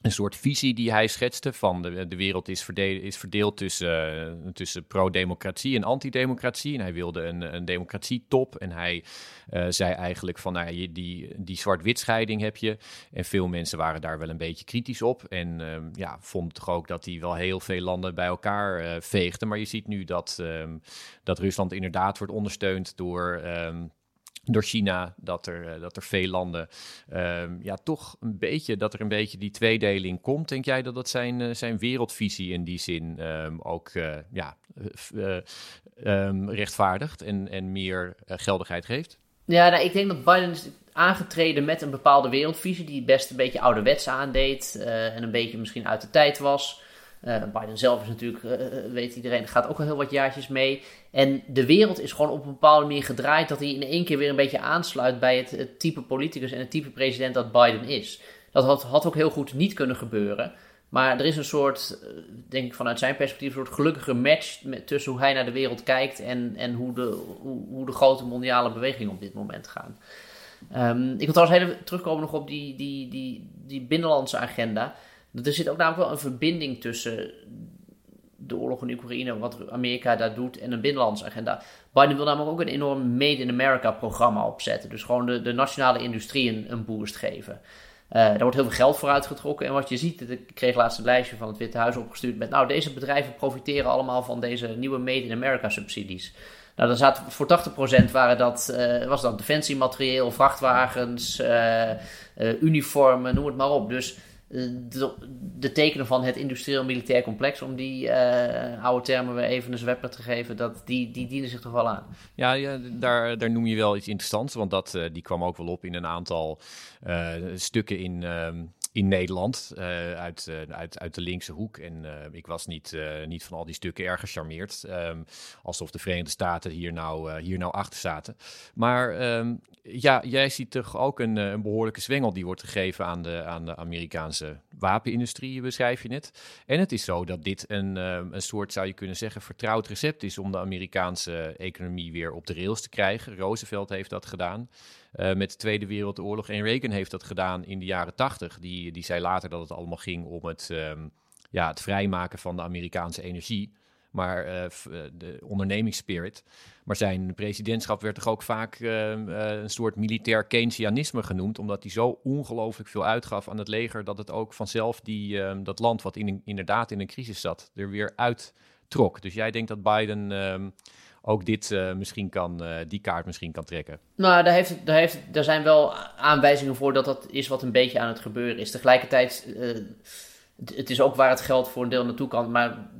B: een soort visie die hij schetste van de, de wereld is, verdeeld, is verdeeld tussen, uh, tussen pro-democratie en antidemocratie. En hij wilde een, een democratietop. En hij uh, zei eigenlijk van nou, die, die zwart-wit scheiding heb je. En veel mensen waren daar wel een beetje kritisch op. En uh, ja, vonden toch ook dat hij wel heel veel landen bij elkaar uh, veegde. Maar je ziet nu dat, ehm, dat Rusland inderdaad wordt ondersteund door ehm, door China, dat er, eh, dat er veel landen um, ja, toch een beetje, dat er een beetje die tweedeling komt. Denk jij dat dat zijn, uh, zijn wereldvisie in die zin um, ook uh, ja, um, rechtvaardigt en, en meer geldigheid geeft?
D: Ja, nou, ik denk dat Biden is aangetreden met een bepaalde wereldvisie die best een beetje ouderwets aandeed en een beetje misschien uit de tijd was. Uh, Biden zelf is natuurlijk, uh, weet iedereen, gaat ook al heel wat jaartjes mee. En de wereld is gewoon op een bepaalde manier gedraaid dat hij in één keer weer een beetje aansluit bij het, type politicus en het type president dat Biden is. Dat had, had, ook heel goed niet kunnen gebeuren. Maar er is een soort, denk ik vanuit zijn perspectief, een soort gelukkige match met, tussen hoe hij naar de wereld kijkt en, en hoe, de, hoe, hoe de grote mondiale bewegingen op dit moment gaan. Um, ik wil trouwens even terugkomen nog op die, die, die, die binnenlandse agenda. Er zit ook namelijk wel een verbinding tussen de oorlog in Oekraïne, wat Amerika daar doet, en een binnenlandse agenda. Biden wil namelijk ook een enorm Made in America programma opzetten. Dus gewoon de, de nationale industrie een, een boost geven. Uh, daar wordt heel veel geld voor uitgetrokken. En wat je ziet, ik kreeg laatst een lijstje van het Witte Huis opgestuurd met, nou, deze bedrijven profiteren allemaal van deze nieuwe Made in America subsidies. Nou, dan zat, voor 80% waren dat, uh, was dat defensiematerieel, vrachtwagens, uh, uniformen, noem het maar op. Dus de, de, tekenen van het industrieel-militair complex, om die uh, oude termen weer even een zwepper te geven, dat, die, die dienen zich toch wel aan.
B: Ja, ja daar, daar noem je wel iets interessants, want dat, uh, die kwam ook wel op in een aantal uh, stukken in, in Nederland uit, uit, uit de linkse hoek. En ik was niet, niet van al die stukken erg gecharmeerd. Um, alsof de Verenigde Staten hier nou, hier nou achter zaten. Maar um, ja, jij ziet toch ook een, een, behoorlijke zwengel die wordt gegeven aan de, aan de Amerikaanse wapenindustrie, beschrijf je net. En het is zo dat dit een, een soort, zou je kunnen zeggen, vertrouwd recept is om de Amerikaanse economie weer op de rails te krijgen. Roosevelt heeft dat gedaan. Uh, met de Tweede Wereldoorlog. En Reagan heeft dat gedaan in de jaren tachtig. Die, die zei later dat het allemaal ging om het, um, ja, het vrijmaken van de Amerikaanse energie. Maar uh, de ondernemingsspirit. Maar zijn presidentschap werd toch ook vaak uh, een soort militair Keynesianisme genoemd. Omdat hij zo ongelooflijk veel uitgaf aan het leger. dat het ook vanzelf die, ehm, dat land, wat in, inderdaad in een crisis zat, er weer uittrok. Dus jij denkt dat Biden um, ook dit misschien kan, die kaart misschien kan trekken.
D: Nou, daar, heeft, daar, heeft, daar zijn wel aanwijzingen voor dat dat is wat een beetje aan het gebeuren is. Tegelijkertijd, uh, het is ook waar het geld voor een deel naartoe kan, maar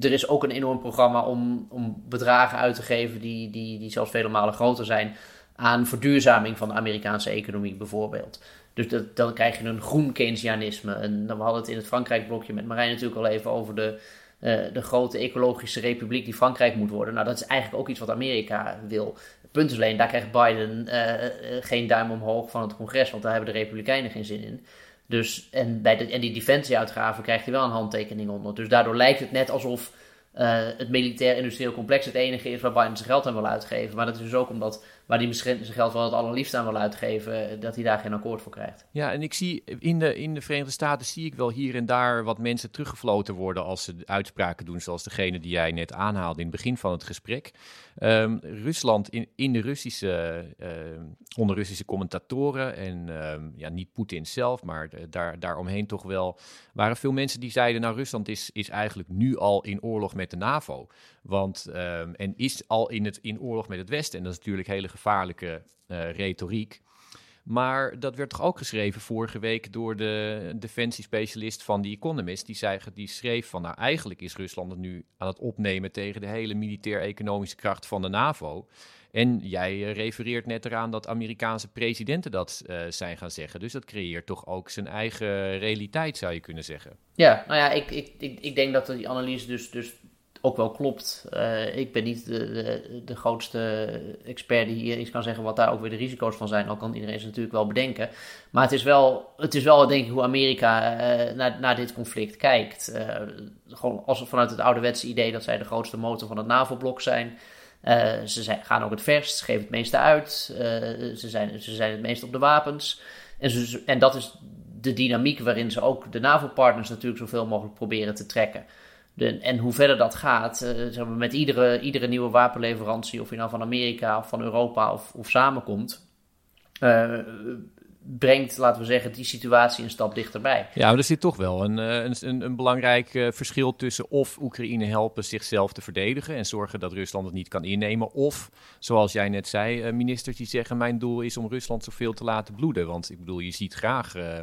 D: er is ook een enorm programma om, om bedragen uit te geven die, die, die zelfs vele malen groter zijn aan verduurzaming van de Amerikaanse economie bijvoorbeeld. Dus dat, dan krijg je een groen Keynesianisme. En dan, we hadden het in het Frankrijk-blokje met Marijn natuurlijk al even over de uh, de grote ecologische republiek die Frankrijk moet worden. Nou, dat is eigenlijk ook iets wat Amerika wil. Punt is alleen, daar krijgt Biden uh, geen duim omhoog van het congres, want daar hebben de Republikeinen geen zin in. Dus, en, bij de, en die defensieuitgaven krijgt hij wel een handtekening onder. Dus daardoor lijkt het net alsof uh, het militair-industrieel complex het enige is waar Biden zijn geld aan wil uitgeven. Maar dat is dus ook omdat waar hij misschien zijn geld wel het allerliefst aan wil uitgeven, dat hij daar geen akkoord voor krijgt.
B: Ja, en ik zie in de, in de Verenigde Staten zie ik wel hier en daar wat mensen teruggefloten worden als ze uitspraken doen, zoals degene die jij net aanhaalde in het begin van het gesprek. Um, Rusland in, in de Russische, uh, onder Russische commentatoren en um, ja, niet Poetin zelf, maar daar, daaromheen toch wel, waren veel mensen die zeiden, nou Rusland is, is eigenlijk nu al in oorlog met de NAVO. Want, um, en is al in, het, in oorlog met het Westen. En dat is natuurlijk hele gevaarlijke uh, retoriek. Maar dat werd toch ook geschreven vorige week door de defensiespecialist van The Economist. Die, zei, die schreef van, nou eigenlijk is Rusland het nu aan het opnemen tegen de hele militair-economische kracht van de NAVO. En jij uh, refereert net eraan dat Amerikaanse presidenten dat uh, zijn gaan zeggen. Dus dat creëert toch ook zijn eigen realiteit, zou je kunnen zeggen.
D: Ja, nou ja, ik, ik, ik, ik denk dat die analyse dus, dus ook wel klopt. Uh, ik ben niet de, de, grootste expert die hier iets kan zeggen wat daar ook weer de risico's van zijn. Al kan iedereen ze natuurlijk wel bedenken. Maar het is wel, het is wel denk ik hoe Amerika uh, naar, naar dit conflict kijkt. Uh, gewoon als vanuit het ouderwetse idee dat zij de grootste motor van het NAVO-blok zijn. ze zijn, gaan ook het verst, ze geven het meeste uit. ze, zijn, ze zijn het meest op de wapens. En, en dat is de dynamiek waarin ze ook de NAVO-partners natuurlijk zoveel mogelijk proberen te trekken. En hoe verder dat gaat, uh, zeg met iedere, iedere nieuwe wapenleverantie, of je nou van Amerika of van Europa of, of samenkomt, uh, brengt, laten we zeggen, die situatie een stap dichterbij.
B: Ja, maar er zit toch wel een, een, een, een belangrijk uh, verschil tussen of Oekraïne helpen zichzelf te verdedigen en zorgen dat Rusland het niet kan innemen, of, zoals jij net zei, uh, ministers die zeggen, mijn doel is om Rusland zoveel te laten bloeden. Want ik bedoel, je ziet graag uh,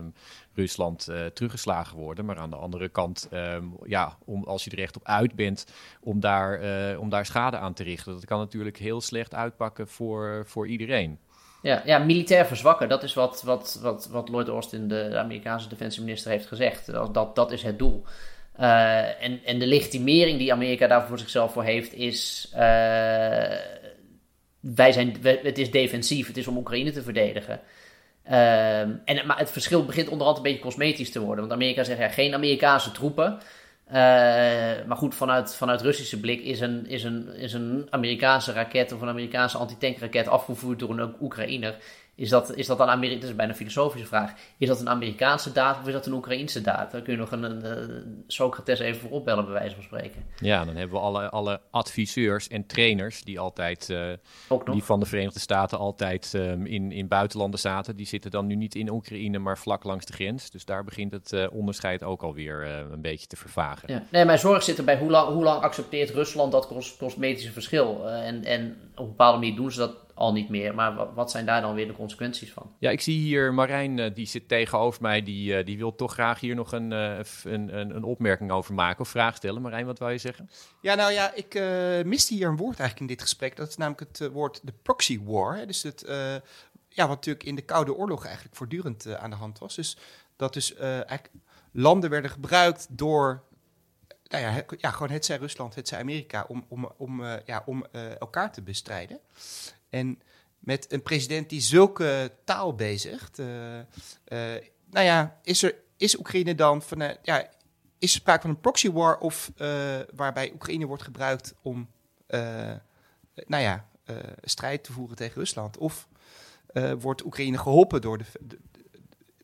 B: Rusland teruggeslagen worden, maar aan de andere kant, um, ja, om, als je er echt op uit bent om daar, om daar schade aan te richten, dat kan natuurlijk heel slecht uitpakken voor, voor iedereen.
D: Ja, ja, militair verzwakken, dat is wat, wat, wat, wat Lloyd Austin, de, Amerikaanse defensieminister, heeft gezegd. Dat, dat, is het doel. Uh, en, en de legitimering die Amerika daarvoor voor zichzelf voor heeft, is. Uh, wij zijn, het is defensief, het is om Oekraïne te verdedigen. Uh, en, maar het verschil begint onderhand een beetje cosmetisch te worden. Want Amerika zegt ja, geen Amerikaanse troepen. Uh, maar goed, vanuit, vanuit Russische blik is een, is, een, is een Amerikaanse raket of een Amerikaanse antitankraket afgevoerd door een Oekraïner. Is dat, is dat een Amerika? Dat is bijna een filosofische vraag. Is dat een Amerikaanse daad of is dat een Oekraïnse daad? Daar kun je nog een, een, Socrates even voor opbellen, bij wijze van spreken.
B: Ja, dan hebben we alle, alle adviseurs en trainers die altijd, uh, die van de Verenigde Staten altijd um, in, in buitenlanden zaten. Die zitten dan nu niet in Oekraïne, maar vlak langs de grens. Dus daar begint het uh, onderscheid ook alweer uh, een beetje te vervagen.
D: Ja. Nee, mijn zorg zit erbij hoe lang, hoe lang accepteert Rusland dat cosmetische verschil? en, en op een bepaalde manier doen ze dat al niet meer. Maar wat zijn daar dan weer de consequenties van?
B: Ja, ik zie hier Marijn, uh, die zit tegenover mij. Die, uh, die wil toch graag hier nog een, uh, een, een, een, opmerking over maken of vraag stellen. Marijn, wat wil je zeggen?
C: Ja, nou ja, ik miste hier een woord eigenlijk in dit gesprek. Dat is namelijk het woord de proxy war. Hè? Dus het, ja, wat natuurlijk in de Koude Oorlog eigenlijk voortdurend aan de hand was. Dus dat dus eh, eigenlijk landen werden gebruikt door, nou ja, ja gewoon het zij Rusland, het zij Amerika, om, om, om, eh, ja, om eh, elkaar te bestrijden. En met een president die zulke taal bezigt, eh, eh, nou ja, is, er, is Oekraïne dan van, eh, ja, is er sprake van een proxy war of waarbij Oekraïne wordt gebruikt om, nou ja, strijd te voeren tegen Rusland? Of wordt Oekraïne geholpen door de-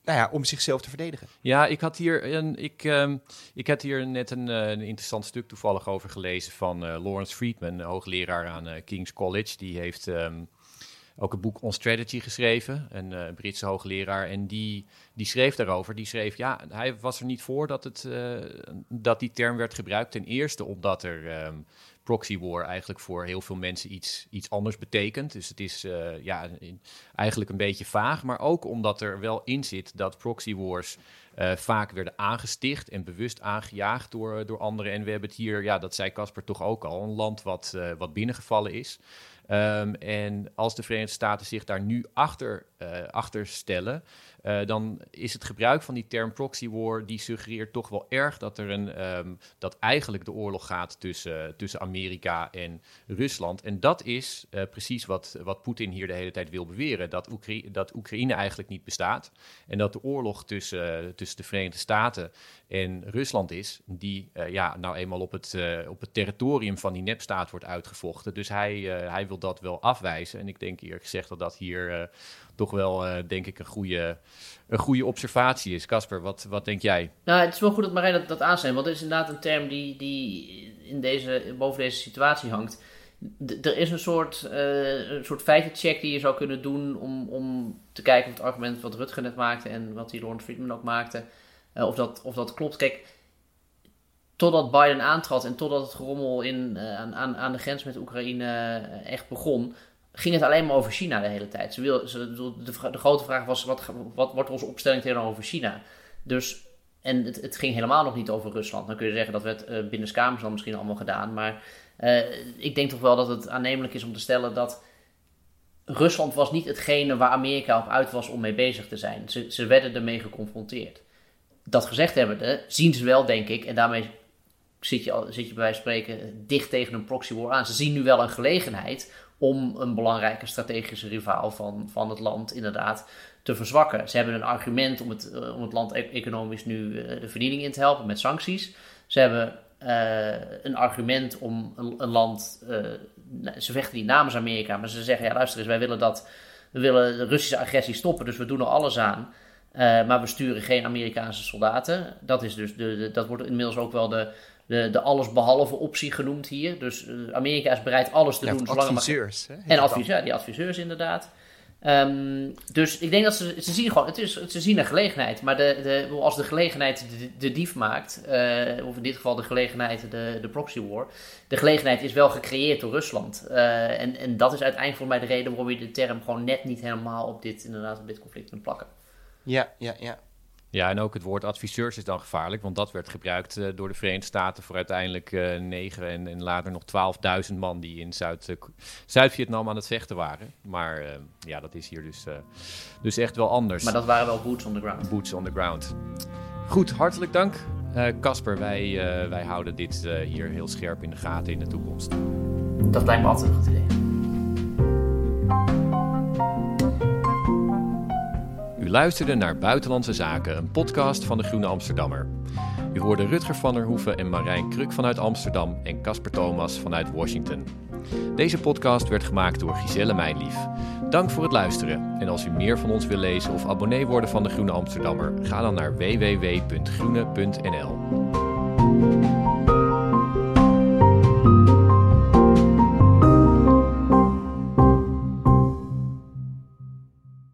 C: nou ja, om zichzelf te verdedigen?
B: Ja, ik had hier, een, ik, ehm, ik had hier net een, eh, een interessant stuk toevallig over gelezen van eh, Lawrence Friedman, hoogleraar aan eh, King's College. Die heeft ehm, ook een boek On Strategy geschreven, een Britse hoogleraar. En die, die schreef daarover, die schreef, ja, hij was er niet voor dat, het, dat die term werd gebruikt. Ten eerste omdat er... ehm, proxy war eigenlijk voor heel veel mensen iets, iets anders betekent. Dus het is eh, ja, eigenlijk een beetje vaag, maar ook omdat er wel in zit dat proxy wars eh, vaak werden aangesticht en bewust aangejaagd door, door anderen. En we hebben het hier, ja, dat zei Casper toch ook al, een land wat, eh, wat binnengevallen is. Ehm, en als de Verenigde Staten zich daar nu achter, achter stellen, eh, dan is het gebruik van die term proxy war, die suggereert toch wel erg dat er een, ehm, dat eigenlijk de oorlog gaat tussen, tussen Amerika en Rusland. En dat is eh, precies wat, wat Poetin hier de hele tijd wil beweren, dat, dat Oekraïne eigenlijk niet bestaat. En dat de oorlog tussen, tussen de Verenigde Staten en Rusland is, die eh, ja, nou eenmaal op het, op het territorium van die nepstaat wordt uitgevochten. Dus hij, hij wil dat wel afwijzen. En ik denk eerlijk gezegd dat dat hier toch wel, denk ik, een goede, een goede observatie is. Casper, wat, wat denk jij?
D: Nou, het is wel goed dat Marijn dat, dat want het is inderdaad een term die, die in deze, boven deze situatie hangt. Er is een soort, eh, een soort feitencheck die je zou kunnen doen om, om te kijken of het argument wat Rutger net maakte en wat die Lawrence Friedman ook maakte, eh, of, dat, of dat klopt. Kijk, totdat Biden aantrad en totdat het gerommel in, eh, aan, aan, de grens met Oekraïne echt begon, ging het alleen maar over China de hele tijd. Ze wil, ze, de, de grote vraag was, wat, wat wordt onze opstelling tegenover China? Dus en het, het ging helemaal nog niet over Rusland. Dan kun je zeggen dat werd uh, binnenskamers dan misschien allemaal gedaan. Maar uh, ik denk toch wel dat het aannemelijk is om te stellen dat Rusland was niet hetgene waar Amerika op uit was om mee bezig te zijn. Ze, ze werden ermee geconfronteerd. Dat gezegd hebbende, zien ze wel, denk ik, en daarmee zit je, zit je bij wijze van spreken dicht tegen een proxy war aan. Ze zien nu wel een gelegenheid om een belangrijke strategische rivaal van, van het land inderdaad te verzwakken. Ze hebben een argument om het, uh, om het land e economisch nu uh, de verdiening in te helpen met sancties. Ze hebben uh, een argument om een, een land. ze vechten niet namens Amerika, maar ze zeggen: ja, luister eens, wij willen dat. We willen de Russische agressie stoppen, dus we doen er alles aan. maar we sturen geen Amerikaanse soldaten. Dat, is dus de, dat wordt inmiddels ook wel de, de, de allesbehalve optie genoemd hier. Dus Amerika is bereid alles te
C: ja,
D: doen.
C: Zolang adviseurs.
D: Maar... En adviseurs, ja, die adviseurs inderdaad. Um, dus ik denk dat ze, ze zien gewoon, het is, ze zien een gelegenheid. Maar de, de, als de gelegenheid de, de dief maakt, uh, of in dit geval de gelegenheid de, de proxy war, de gelegenheid is wel gecreëerd door Rusland. Uh, en, en dat is uiteindelijk voor mij de reden waarom je de term gewoon net niet helemaal op dit, inderdaad, op dit conflict kunt plakken.
C: Ja, ja, ja.
B: Ja, en ook het woord adviseurs is dan gevaarlijk, want dat werd gebruikt uh, door de Verenigde Staten voor uiteindelijk uh, 9 en, en, later nog 12.000 man die in Zuid-Vietnam Zuid aan het vechten waren. Maar ja, dat is hier dus, dus echt wel anders.
D: Maar dat waren wel boots on the ground.
B: Boots on the ground. Goed, hartelijk dank. Casper, wij, wij houden dit hier heel scherp in de gaten in de toekomst.
D: Dat lijkt me altijd een goed idee.
B: U luisterde naar Buitenlandse Zaken, een podcast van de Groene Amsterdammer. U hoorde Rutger van der Hoeven en Marijn Kruk vanuit Amsterdam en Casper Thomas vanuit Washington. Deze podcast werd gemaakt door Giselle Mijnlief. Dank voor het luisteren. En als u meer van ons wil lezen of abonnee worden van de Groene Amsterdammer, ga dan naar www.groene.nl.